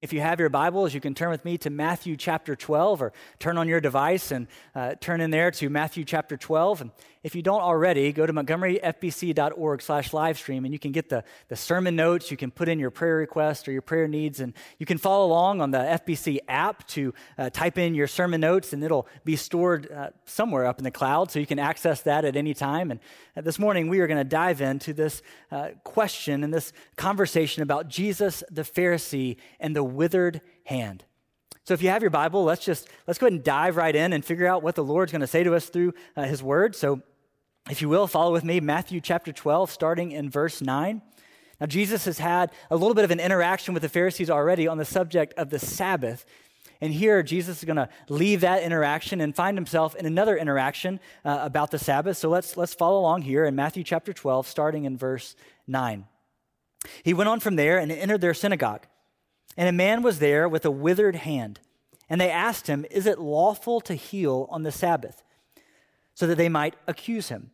If you have your Bibles, you can turn with me to Matthew chapter 12 or turn on your device and uh, turn in there to Matthew chapter 12. And if you don't already, go to montgomeryfbc.org slash livestream and you can get the, the sermon notes. You can put in your prayer requests or your prayer needs and you can follow along on the FBC app to uh, type in your sermon notes and it'll be stored uh, somewhere up in the cloud so you can access that at any time. And uh, this morning we are going to dive into this uh, question and this conversation about Jesus the Pharisee and the withered hand. So if you have your Bible, let's just let's go ahead and dive right in and figure out what the Lord's going to say to us through uh, his word. So if you will, follow with me Matthew chapter 12 starting in verse 9. Now Jesus has had a little bit of an interaction with the Pharisees already on the subject of the Sabbath. And here, Jesus is going to leave that interaction and find himself in another interaction uh, about the Sabbath. So let's, let's follow along here in Matthew chapter 12, starting in verse 9. He went on from there and entered their synagogue. And a man was there with a withered hand. And they asked him, Is it lawful to heal on the Sabbath? So that they might accuse him.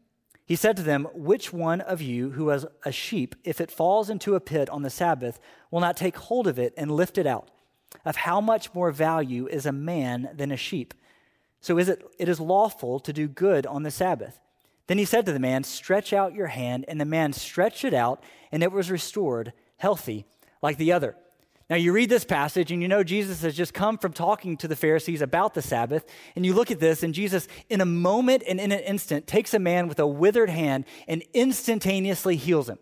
He said to them, Which one of you who has a sheep, if it falls into a pit on the Sabbath, will not take hold of it and lift it out? Of how much more value is a man than a sheep? So is it, it is lawful to do good on the Sabbath. Then he said to the man, Stretch out your hand. And the man stretched it out, and it was restored, healthy, like the other. Now, you read this passage and you know Jesus has just come from talking to the Pharisees about the Sabbath. And you look at this, and Jesus, in a moment and in an instant, takes a man with a withered hand and instantaneously heals him.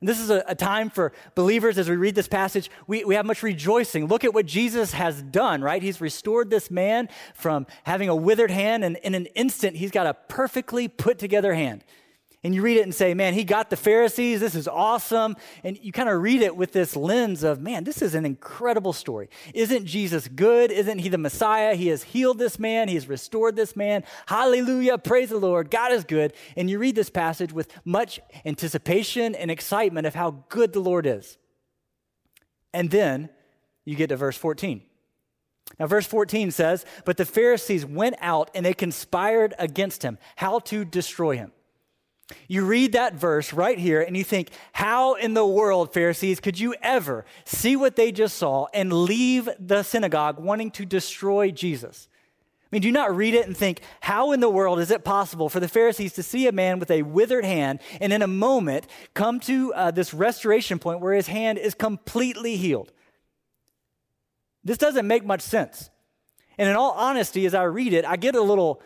And this is a, a, time for believers as we read this passage. We, we have much rejoicing. Look at what Jesus has done, right? He's restored this man from having a withered hand, and in an instant, he's got a perfectly put together hand and you read it and say, man, he got the Pharisees. This is awesome. And you kind of read it with this lens of, man, this is an incredible story. Isn't Jesus good? Isn't he the Messiah? He has healed this man, he has restored this man. Hallelujah. Praise the Lord. God is good. And you read this passage with much anticipation and excitement of how good the Lord is. And then you get to verse 14. Now, verse 14 says, But the Pharisees went out and they conspired against him, how to destroy him. You read that verse right here and you think, how in the world, Pharisees, could you ever see what they just saw and leave the synagogue wanting to destroy Jesus? I mean, do not read it and think, how in the world is it possible for the Pharisees to see a man with a withered hand and in a moment come to uh, this restoration point where his hand is completely healed? This doesn't make much sense. And in all honesty, as I read it, I get a little,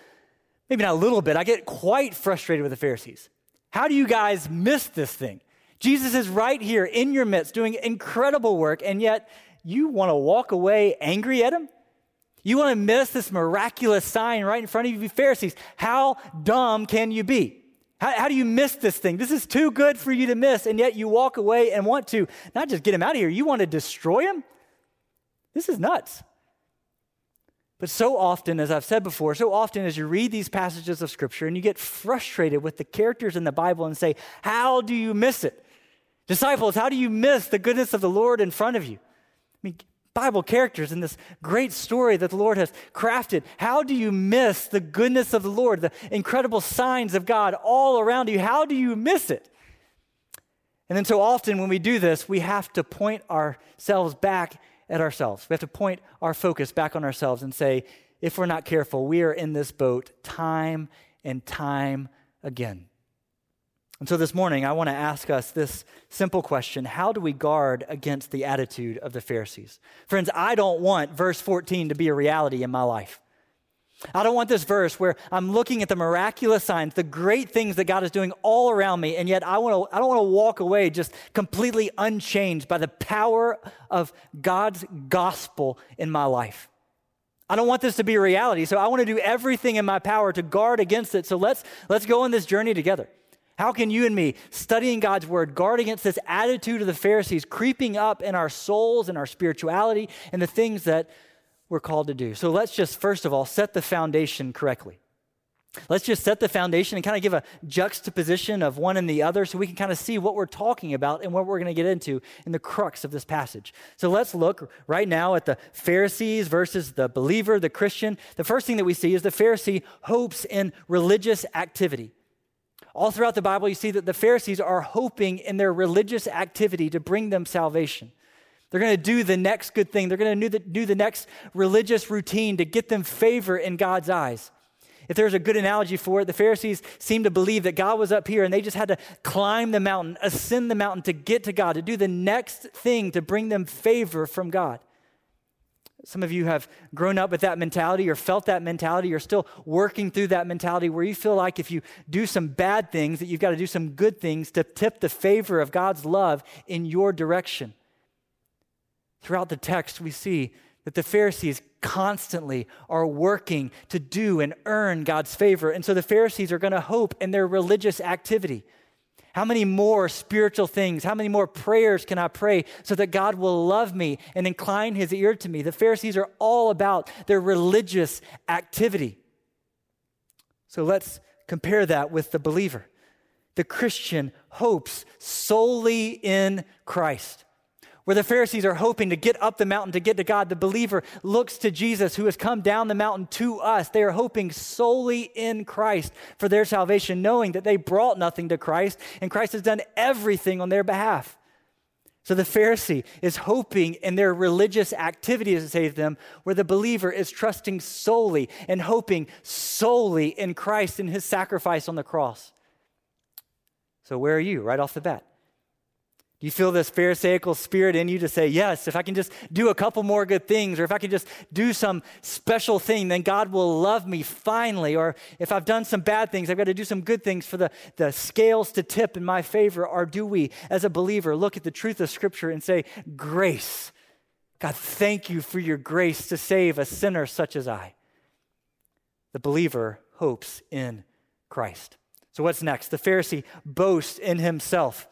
maybe not a little bit, I get quite frustrated with the Pharisees. How do you guys miss this thing? Jesus is right here in your midst doing incredible work, and yet you want to walk away angry at him? You want to miss this miraculous sign right in front of you, Pharisees. How dumb can you be? How, how, do you miss this thing? This is too good for you to miss, and yet you walk away and want to not just get him out of here, you want to destroy him? This is nuts. But so often, as I've said before, so often as you read these passages of Scripture and you get frustrated with the characters in the Bible and say, How do you miss it? Disciples, how do you miss the goodness of the Lord in front of you? I mean, Bible characters in this great story that the Lord has crafted. How do you miss the goodness of the Lord, the incredible signs of God all around you? How do you miss it? And then so often when we do this, we have to point ourselves back at ourselves. We have to point our focus back on ourselves and say, if we're not careful, we are in this boat time and time again. And so this morning, I want to ask us this simple question How do we guard against the attitude of the Pharisees? Friends, I don't want verse 14 to be a reality in my life. I don't want this verse where I'm looking at the miraculous signs, the great things that God is doing all around me, and yet I, want to, I don't want to walk away just completely unchanged by the power of God's gospel in my life. I don't want this to be a reality, so I want to do everything in my power to guard against it. So let's, let's go on this journey together. How can you and me, studying God's word, guard against this attitude of the Pharisees creeping up in our souls and our spirituality and the things that we're called to do. So let's just, first of all, set the foundation correctly. Let's just set the foundation and kind of give a juxtaposition of one and the other so we can kind of see what we're talking about and what we're going to get into in the crux of this passage. So let's look right now at the Pharisees versus the believer, the Christian. The first thing that we see is the Pharisee hopes in religious activity. All throughout the Bible, you see that the Pharisees are hoping in their religious activity to bring them salvation. They're going to do the next good thing. They're going to do the, do the next religious routine to get them favor in God's eyes. If there's a good analogy for it, the Pharisees seemed to believe that God was up here and they just had to climb the mountain, ascend the mountain to get to God, to do the next thing to bring them favor from God. Some of you have grown up with that mentality or felt that mentality. You're still working through that mentality where you feel like if you do some bad things, that you've got to do some good things to tip the favor of God's love in your direction. Throughout the text, we see that the Pharisees constantly are working to do and earn God's favor. And so the Pharisees are going to hope in their religious activity. How many more spiritual things, how many more prayers can I pray so that God will love me and incline his ear to me? The Pharisees are all about their religious activity. So let's compare that with the believer. The Christian hopes solely in Christ. Where the Pharisees are hoping to get up the mountain to get to God, the believer looks to Jesus who has come down the mountain to us. They are hoping solely in Christ for their salvation, knowing that they brought nothing to Christ and Christ has done everything on their behalf. So the Pharisee is hoping in their religious activities to save them, where the believer is trusting solely and hoping solely in Christ and his sacrifice on the cross. So, where are you right off the bat? Do you feel this Pharisaical spirit in you to say, yes, if I can just do a couple more good things, or if I can just do some special thing, then God will love me finally? Or if I've done some bad things, I've got to do some good things for the, the scales to tip in my favor? Or do we, as a believer, look at the truth of Scripture and say, grace? God, thank you for your grace to save a sinner such as I. The believer hopes in Christ. So, what's next? The Pharisee boasts in himself.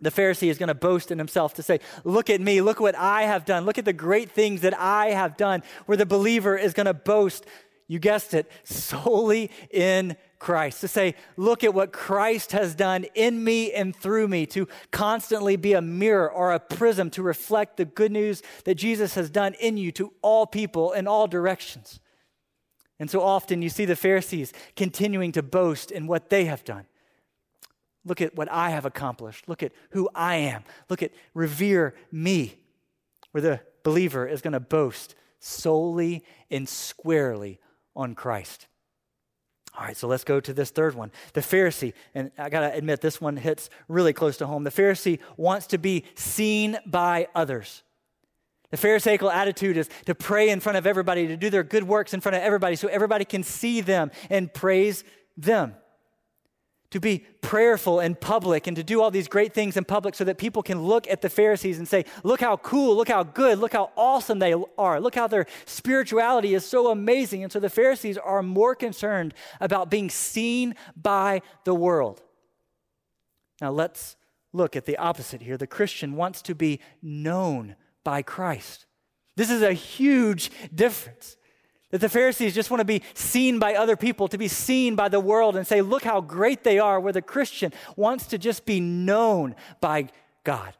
The Pharisee is going to boast in himself to say, Look at me, look what I have done, look at the great things that I have done. Where the believer is going to boast, you guessed it, solely in Christ. To say, Look at what Christ has done in me and through me, to constantly be a mirror or a prism to reflect the good news that Jesus has done in you to all people in all directions. And so often you see the Pharisees continuing to boast in what they have done. Look at what I have accomplished. Look at who I am. Look at revere me, where the believer is going to boast solely and squarely on Christ. All right, so let's go to this third one. The Pharisee, and I got to admit, this one hits really close to home. The Pharisee wants to be seen by others. The Pharisaical attitude is to pray in front of everybody, to do their good works in front of everybody so everybody can see them and praise them to be prayerful in public and to do all these great things in public so that people can look at the Pharisees and say, Look how cool, look how good, look how awesome they are, look how their spirituality is so amazing. And so the Pharisees are more concerned about being seen by the world. Now let's look at the opposite here. The Christian wants to be known by Christ. This is a huge difference. That the Pharisees just want to be seen by other people, to be seen by the world and say, look how great they are, where the Christian wants to just be known by God.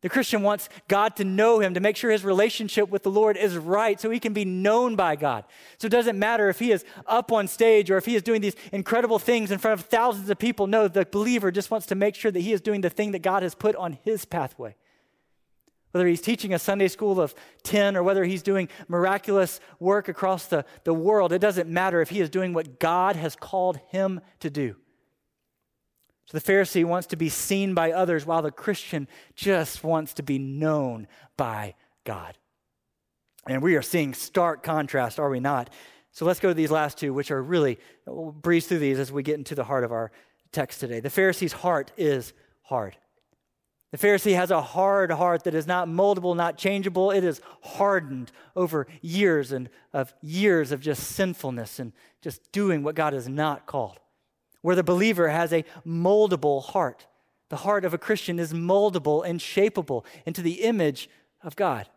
The Christian wants God to know him, to make sure his relationship with the Lord is right so he can be known by God. So it doesn't matter if he is up on stage or if he is doing these incredible things in front of thousands of people. No, the believer just wants to make sure that he is doing the thing that God has put on his pathway whether he's teaching a Sunday school of 10 or whether he's doing miraculous work across the, the world, it doesn't matter if he is doing what God has called him to do. So the Pharisee wants to be seen by others while the Christian just wants to be known by God. And we are seeing stark contrast, are we not? So let's go to these last two, which are really, we'll breeze through these as we get into the heart of our text today. The Pharisee's heart is hard. The Pharisee has a hard heart that is not moldable, not changeable. It is hardened over years and of years of just sinfulness and just doing what God has not called. Where the believer has a moldable heart. The heart of a Christian is moldable and shapeable into the image of God.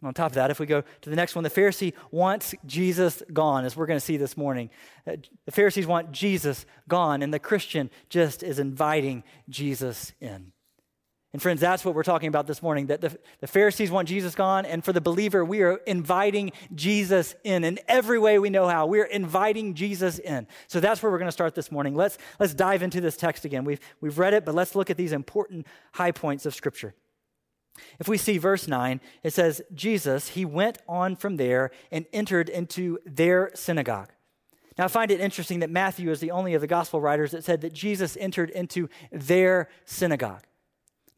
And on top of that, if we go to the next one, the Pharisee wants Jesus gone, as we're going to see this morning. Uh, the Pharisees want Jesus gone, and the Christian just is inviting Jesus in. And friends, that's what we're talking about this morning that the, the, Pharisees want Jesus gone, and for the believer, we are inviting Jesus in in every way we know how. We're inviting Jesus in. So that's where we're going to start this morning. Let's, let's dive into this text again. We've, we've read it, but let's look at these important high points of Scripture. If we see verse 9, it says, Jesus, he went on from there and entered into their synagogue. Now, I find it interesting that Matthew is the only of the gospel writers that said that Jesus entered into their synagogue.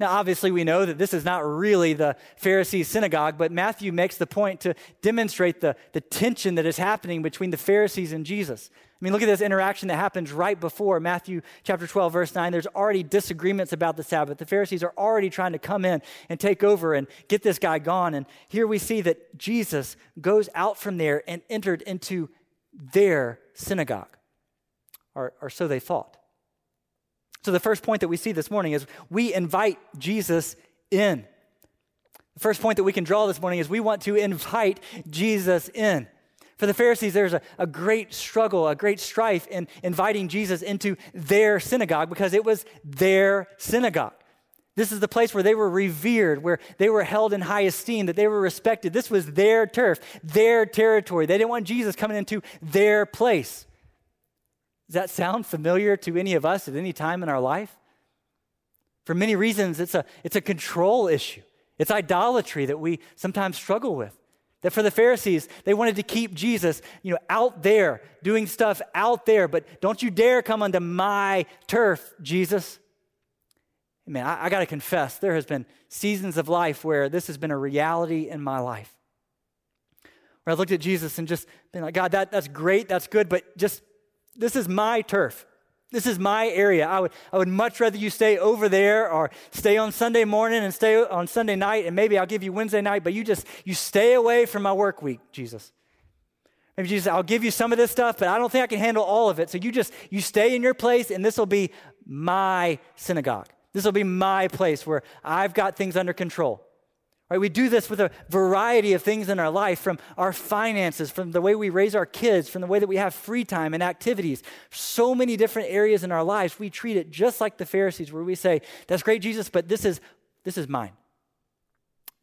Now, obviously, we know that this is not really the Pharisees' synagogue, but Matthew makes the point to demonstrate the, the tension that is happening between the Pharisees and Jesus. I mean, look at this interaction that happens right before Matthew chapter 12, verse 9. There's already disagreements about the Sabbath. The Pharisees are already trying to come in and take over and get this guy gone. And here we see that Jesus goes out from there and entered into their synagogue, or, or so they thought. So, the first point that we see this morning is we invite Jesus in. The first point that we can draw this morning is we want to invite Jesus in. For the Pharisees, there's a, a great struggle, a great strife in inviting Jesus into their synagogue because it was their synagogue. This is the place where they were revered, where they were held in high esteem, that they were respected. This was their turf, their territory. They didn't want Jesus coming into their place. Does that sound familiar to any of us at any time in our life? For many reasons, it's a, it's a control issue. It's idolatry that we sometimes struggle with. That for the Pharisees, they wanted to keep Jesus, you know, out there, doing stuff out there, but don't you dare come onto my turf, Jesus. Man, I, I got to confess, there has been seasons of life where this has been a reality in my life. Where I looked at Jesus and just been like, God, that, that's great, that's good, but just this is my turf. This is my area. I would, I would much rather you stay over there or stay on Sunday morning and stay on Sunday night, and maybe I'll give you Wednesday night, but you just, you stay away from my work week, Jesus. Maybe Jesus, I'll give you some of this stuff, but I don't think I can handle all of it. So you just, you stay in your place, and this will be my synagogue. This will be my place where I've got things under control. Right? We do this with a variety of things in our life from our finances, from the way we raise our kids, from the way that we have free time and activities. So many different areas in our lives, we treat it just like the Pharisees, where we say, That's great, Jesus, but this is, this is mine.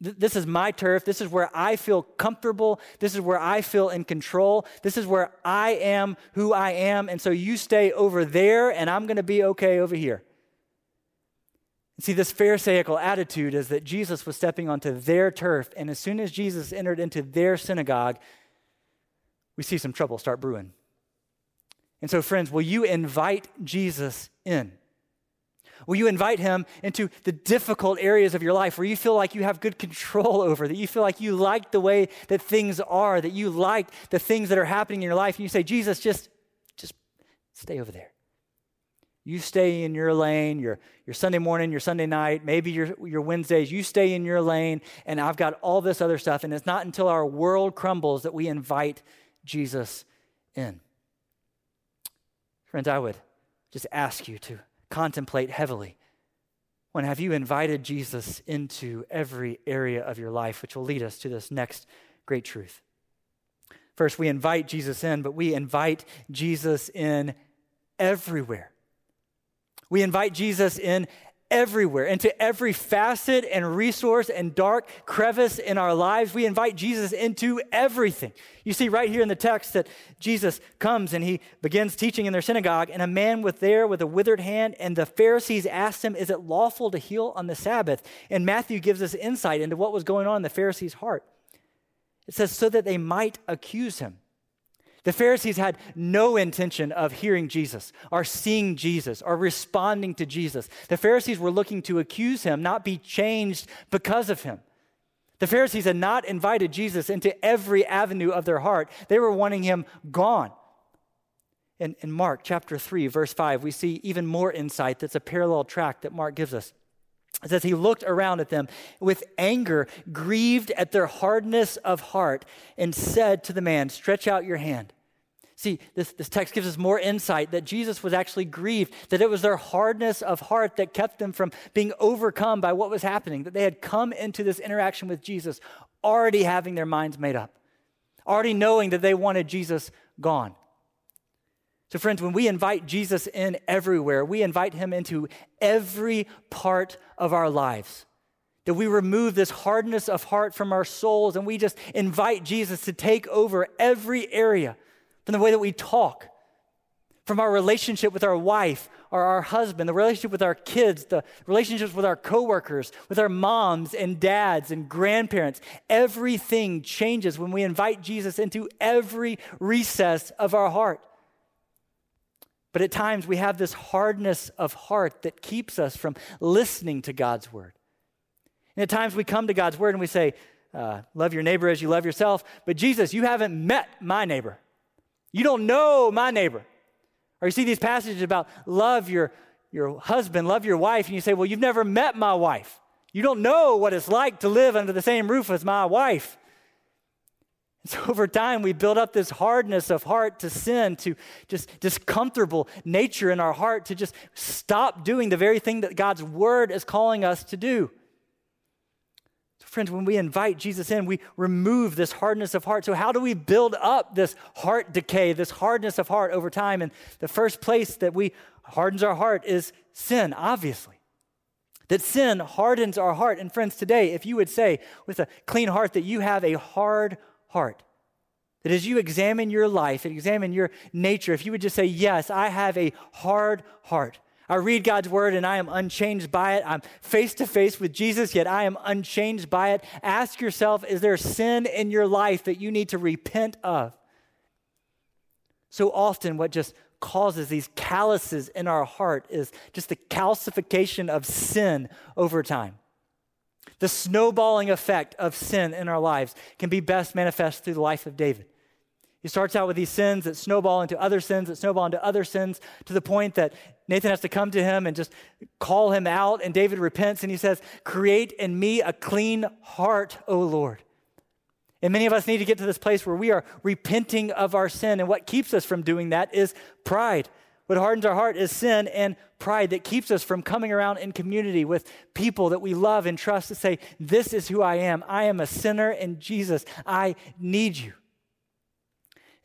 This is my turf. This is where I feel comfortable. This is where I feel in control. This is where I am who I am. And so you stay over there, and I'm going to be okay over here. See, this Pharisaical attitude is that Jesus was stepping onto their turf, and as soon as Jesus entered into their synagogue, we see some trouble start brewing. And so, friends, will you invite Jesus in? Will you invite him into the difficult areas of your life where you feel like you have good control over, that you feel like you like the way that things are, that you like the things that are happening in your life, and you say, Jesus, just, just stay over there. You stay in your lane, your, your Sunday morning, your Sunday night, maybe your, your Wednesdays, you stay in your lane, and I've got all this other stuff. And it's not until our world crumbles that we invite Jesus in. Friends, I would just ask you to contemplate heavily when have you invited Jesus into every area of your life, which will lead us to this next great truth. First, we invite Jesus in, but we invite Jesus in everywhere. We invite Jesus in everywhere, into every facet and resource and dark crevice in our lives. We invite Jesus into everything. You see right here in the text that Jesus comes and he begins teaching in their synagogue, and a man was there with a withered hand, and the Pharisees asked him, Is it lawful to heal on the Sabbath? And Matthew gives us insight into what was going on in the Pharisees' heart. It says, So that they might accuse him. The Pharisees had no intention of hearing Jesus or seeing Jesus or responding to Jesus. The Pharisees were looking to accuse him, not be changed because of him. The Pharisees had not invited Jesus into every avenue of their heart, they were wanting him gone. In, in Mark chapter 3, verse 5, we see even more insight that's a parallel track that Mark gives us. It says he looked around at them with anger, grieved at their hardness of heart, and said to the man, Stretch out your hand. See, this, this text gives us more insight that Jesus was actually grieved, that it was their hardness of heart that kept them from being overcome by what was happening, that they had come into this interaction with Jesus already having their minds made up, already knowing that they wanted Jesus gone. So, friends, when we invite Jesus in everywhere, we invite him into every part of our lives. That we remove this hardness of heart from our souls and we just invite Jesus to take over every area from the way that we talk, from our relationship with our wife or our husband, the relationship with our kids, the relationships with our coworkers, with our moms and dads and grandparents. Everything changes when we invite Jesus into every recess of our heart. But at times we have this hardness of heart that keeps us from listening to God's word. And at times we come to God's word and we say, uh, Love your neighbor as you love yourself. But Jesus, you haven't met my neighbor. You don't know my neighbor. Or you see these passages about love your, your husband, love your wife, and you say, Well, you've never met my wife. You don't know what it's like to live under the same roof as my wife. And so over time, we build up this hardness of heart to sin, to just discomfortable nature in our heart, to just stop doing the very thing that God's word is calling us to do. Friends, when we invite Jesus in, we remove this hardness of heart. So, how do we build up this heart decay, this hardness of heart over time? And the first place that we hardens our heart is sin, obviously. That sin hardens our heart. And, friends, today, if you would say with a clean heart that you have a hard heart, that as you examine your life and examine your nature, if you would just say, Yes, I have a hard heart, I read God's word and I am unchanged by it. I'm face to face with Jesus, yet I am unchanged by it. Ask yourself is there sin in your life that you need to repent of? So often, what just causes these calluses in our heart is just the calcification of sin over time. The snowballing effect of sin in our lives can be best manifest through the life of David. He starts out with these sins that snowball into other sins, that snowball into other sins, to the point that Nathan has to come to him and just call him out. And David repents and he says, Create in me a clean heart, O Lord. And many of us need to get to this place where we are repenting of our sin. And what keeps us from doing that is pride. What hardens our heart is sin and pride that keeps us from coming around in community with people that we love and trust to say, This is who I am. I am a sinner in Jesus. I need you.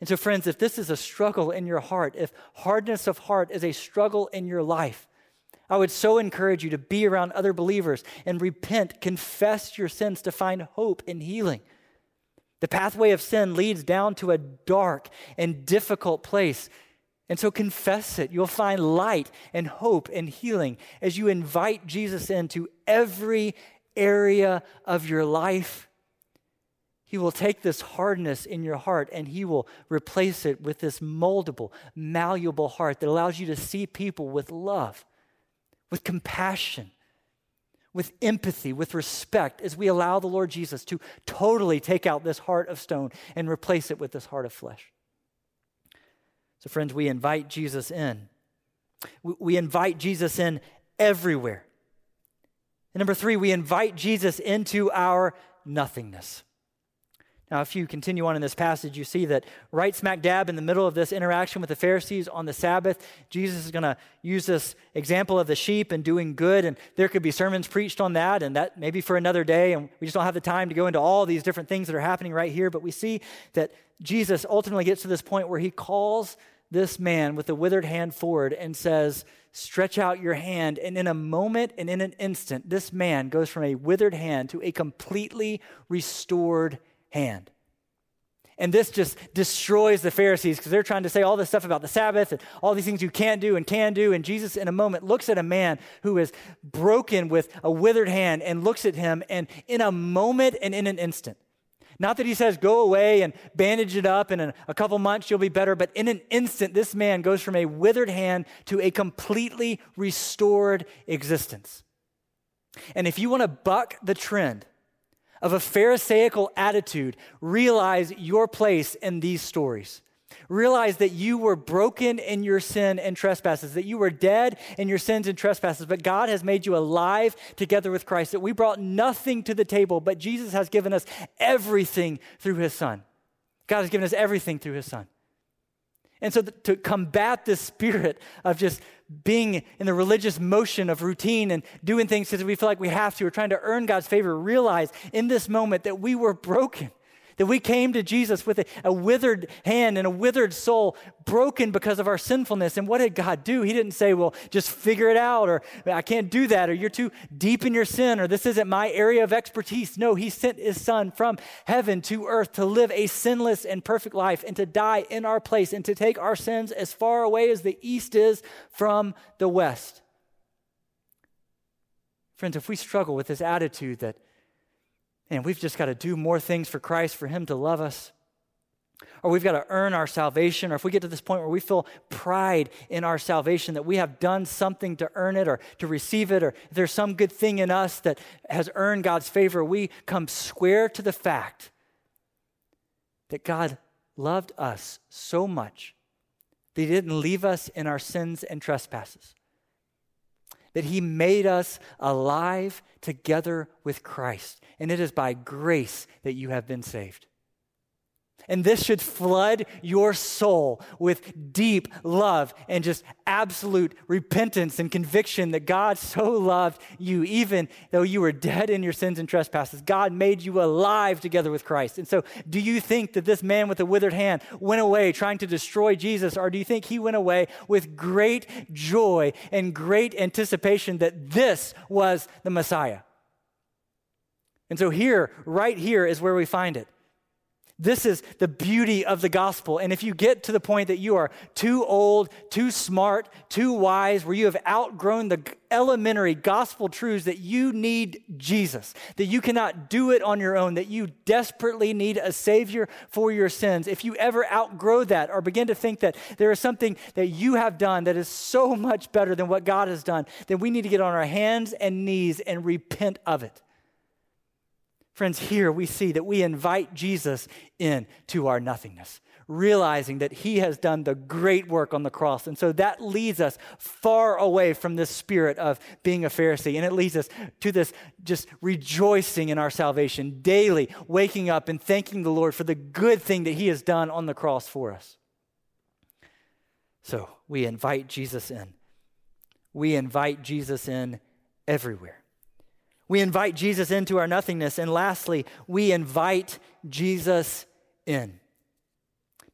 And so, friends, if this is a struggle in your heart, if hardness of heart is a struggle in your life, I would so encourage you to be around other believers and repent, confess your sins to find hope and healing. The pathway of sin leads down to a dark and difficult place. And so confess it. You'll find light and hope and healing as you invite Jesus into every area of your life he will take this hardness in your heart and He will replace it with this moldable, malleable heart that allows you to see people with love, with compassion, with empathy, with respect, as we allow the Lord Jesus to totally take out this heart of stone and replace it with this heart of flesh. So, friends, we invite Jesus in. We invite Jesus in everywhere. And number three, we invite Jesus into our nothingness. Now, if you continue on in this passage, you see that right smack dab in the middle of this interaction with the Pharisees on the Sabbath, Jesus is going to use this example of the sheep and doing good. And there could be sermons preached on that, and that maybe for another day. And we just don't have the time to go into all these different things that are happening right here. But we see that Jesus ultimately gets to this point where he calls this man with the withered hand forward and says, Stretch out your hand. And in a moment and in an instant, this man goes from a withered hand to a completely restored hand. And this just destroys the Pharisees because they're trying to say all this stuff about the Sabbath and all these things you can't do and can do. And Jesus, in a moment, looks at a man who is broken with a withered hand and looks at him. And in a moment and in an instant, not that he says, go away and bandage it up, and in a couple months you'll be better, but in an instant, this man goes from a withered hand to a completely restored existence. And if you want to buck the trend, of a Pharisaical attitude, realize your place in these stories. Realize that you were broken in your sin and trespasses, that you were dead in your sins and trespasses, but God has made you alive together with Christ, that we brought nothing to the table, but Jesus has given us everything through his Son. God has given us everything through his Son. And so, to combat this spirit of just being in the religious motion of routine and doing things because we feel like we have to or trying to earn God's favor, realize in this moment that we were broken, That we came to Jesus with a, a, withered hand and a withered soul, broken because of our sinfulness. And what did God do? He didn't say, well, just figure it out, or I can't do that, or you're too deep in your sin, or this isn't my area of expertise. No, He sent His Son from heaven to earth to live a sinless and perfect life and to die in our place and to take our sins as far away as the east is from the west. Friends, if we struggle with this attitude that, and we've just got to do more things for Christ for Him to love us, or we've got to earn our salvation, or if we get to this point where we feel pride in our salvation that we have done something to earn it or to receive it, or there's some good thing in us that has earned God's favor, we come square to the fact that God loved us so much that He didn't leave us in our sins and trespasses that he made us alive together with Christ. And it is by grace that you have been saved. And this should flood your soul with deep love and just absolute repentance and conviction that God so loved you, even though you were dead in your sins and trespasses. God made you alive together with Christ. And so, do you think that this man with the withered hand went away trying to destroy Jesus, or do you think he went away with great joy and great anticipation that this was the Messiah? And so, here, right here, is where we find it. This is the beauty of the gospel. And if you get to the point that you are too old, too smart, too wise, where you have outgrown the elementary gospel truths that you need Jesus, that you cannot do it on your own, that you desperately need a Savior for your sins, if you ever outgrow that or begin to think that there is something that you have done that is so much better than what God has done, then we need to get on our hands and knees and repent of it. Friends, here we see that we invite Jesus in to our nothingness, realizing that he has done the great work on the cross. And so that leads us far away from this spirit of being a Pharisee. And it leads us to this just rejoicing in our salvation, daily waking up and thanking the Lord for the good thing that he has done on the cross for us. So we invite Jesus in. We invite Jesus in everywhere. We invite Jesus into our nothingness. And lastly, we invite Jesus in.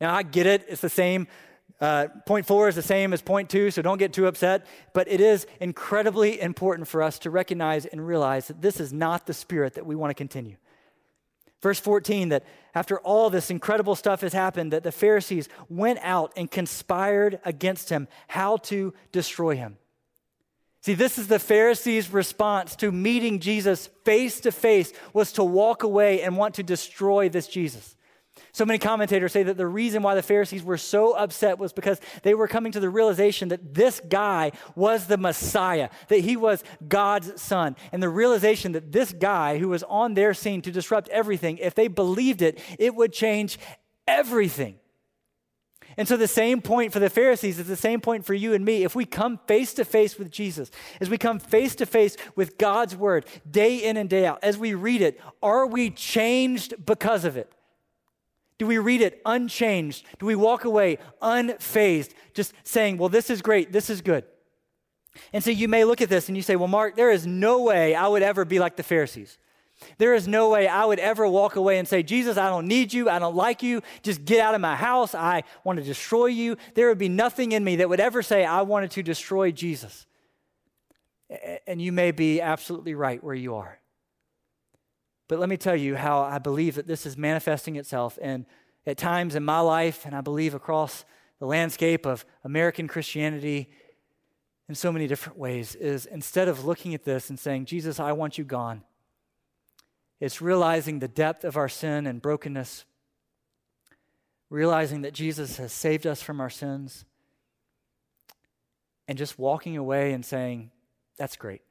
Now, I get it, it's the same. Uh, point four is the same as point two, so don't get too upset. But it is incredibly important for us to recognize and realize that this is not the spirit that we want to continue. Verse 14, that after all this incredible stuff has happened, that the Pharisees went out and conspired against him, how to destroy him. See, this is the Pharisees' response to meeting Jesus face to face was to walk away and want to destroy this Jesus. So many commentators say that the reason why the Pharisees were so upset was because they were coming to the realization that this guy was the Messiah, that he was God's son. And the realization that this guy who was on their scene to disrupt everything, if they believed it, it would change everything. And so, the same point for the Pharisees is the same point for you and me. If we come face to face with Jesus, as we come face to face with God's word day in and day out, as we read it, are we changed because of it? Do we read it unchanged? Do we walk away unfazed, just saying, well, this is great, this is good? And so you may look at this and you say, well, Mark, there is no way I would ever be like the Pharisees. There is no way I would ever walk away and say, Jesus, I don't need you. I don't like you. Just get out of my house. I want to destroy you. There would be nothing in me that would ever say, I wanted to destroy Jesus. And you may be absolutely right where you are. But let me tell you how I believe that this is manifesting itself and at times in my life, and I believe across the landscape of American Christianity in so many different ways, is instead of looking at this and saying, Jesus, I want you gone it's realizing the depth of our sin and brokenness, realizing that Jesus has saved us from our sins, and just walking away and saying, That's great.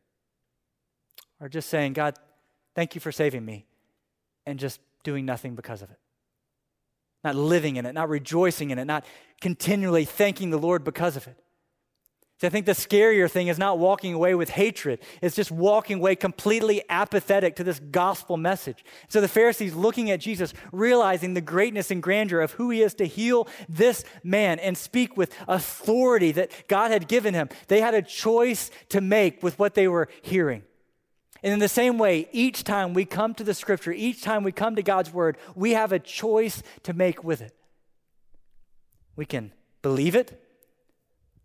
Or just saying, God, thank you for saving me, and just doing nothing because of it. Not living in it, not rejoicing in it, not continually thanking the Lord because of it. I think the scarier thing is not walking away with hatred. It's just walking away completely apathetic to this gospel message. So the Pharisees looking at Jesus, realizing the greatness and grandeur of who he is to heal this man and speak with authority that God had given him. They had a choice to make with what they were hearing. And in the same way, each time we come to the scripture, each time we come to God's word, we have a choice to make with it. We can believe it,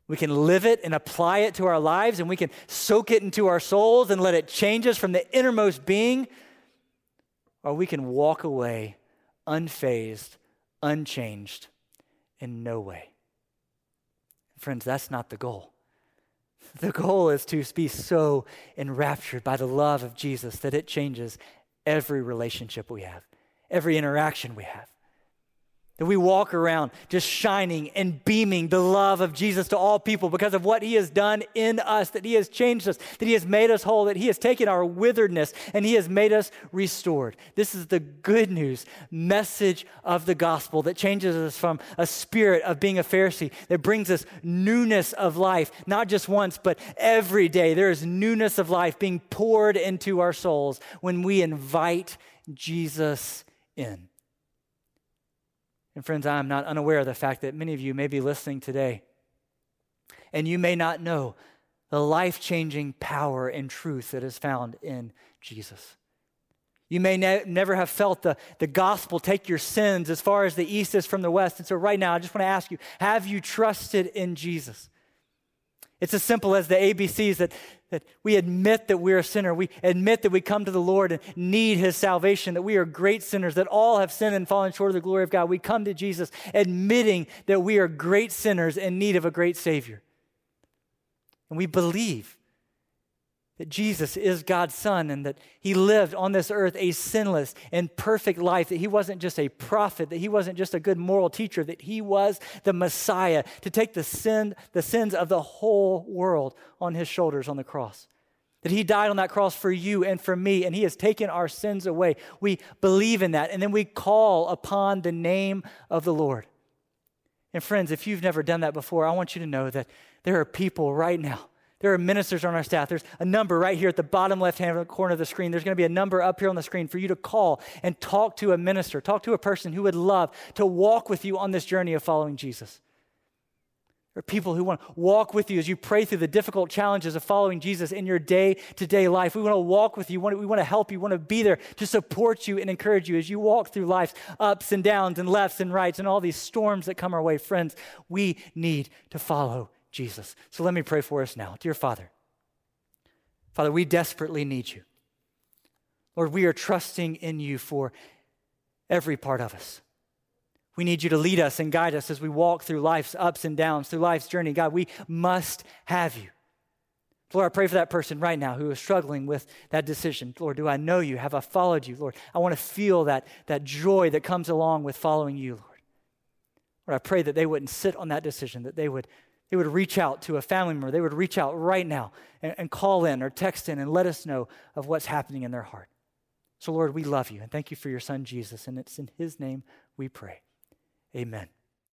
we can live it and apply it to our lives, and we can soak it into our souls and let it change us from the innermost being, or we can walk away unfazed, unchanged, in no way. Friends, that's not the goal. The goal is to be so enraptured by the love of Jesus that it changes every relationship we have, every interaction we have. That we walk around just shining and beaming the love of Jesus to all people because of what he has done in us, that he has changed us, that he has made us whole, that he has taken our witheredness and he has made us restored. This is the good news message of the gospel that changes us from a spirit of being a Pharisee, that brings us newness of life, not just once, but every day. There is newness of life being poured into our souls when we invite Jesus in. And friends, I am not unaware of the fact that many of you may be listening today and you may not know the life changing power and truth that is found in Jesus. You may ne- never have felt the, the gospel take your sins as far as the east is from the west. And so, right now, I just want to ask you have you trusted in Jesus? It's as simple as the ABCs that, that we admit that we're a sinner. We admit that we come to the Lord and need his salvation, that we are great sinners, that all have sinned and fallen short of the glory of God. We come to Jesus admitting that we are great sinners in need of a great Savior. And we believe that Jesus is God's Son and that He lived on this earth a sinless and perfect life, that He wasn't just a prophet, that He wasn't just a good moral teacher, that He was the Messiah to take the, sin, the sins of the whole world on His shoulders on the cross. That He died on that cross for you and for me, and He has taken our sins away. We believe in that, and then we call upon the name of the Lord. And friends, if you've never done that before, I want you to know that there are people right now there are ministers on our staff. There's a number right here at the bottom left hand corner of the screen. There's going to be a number up here on the screen for you to call and talk to a minister, talk to a person who would love to walk with you on this journey of following Jesus. There are people who want to walk with you as you pray through the difficult challenges of following Jesus in your day to day life. We want to walk with you. We want to help you. We want to be there to support you and encourage you as you walk through life's ups and downs and lefts and rights and all these storms that come our way. Friends, we need to follow Jesus. So let me pray for us now. Dear Father, Father, we desperately need you. Lord, we are trusting in you for every part of us. We need you to lead us and guide us as we walk through life's ups and downs, through life's journey. God, we must have you. Lord, I pray for that person right now who is struggling with that decision. Lord, do I know you? Have I followed you? Lord, I want to feel that, that joy that comes along with following you, Lord. Lord, I pray that they wouldn't sit on that decision, that they would they would reach out to a family member. They would reach out right now and, and call in or text in and let us know of what's happening in their heart. So, Lord, we love you and thank you for your son, Jesus. And it's in his name we pray. Amen.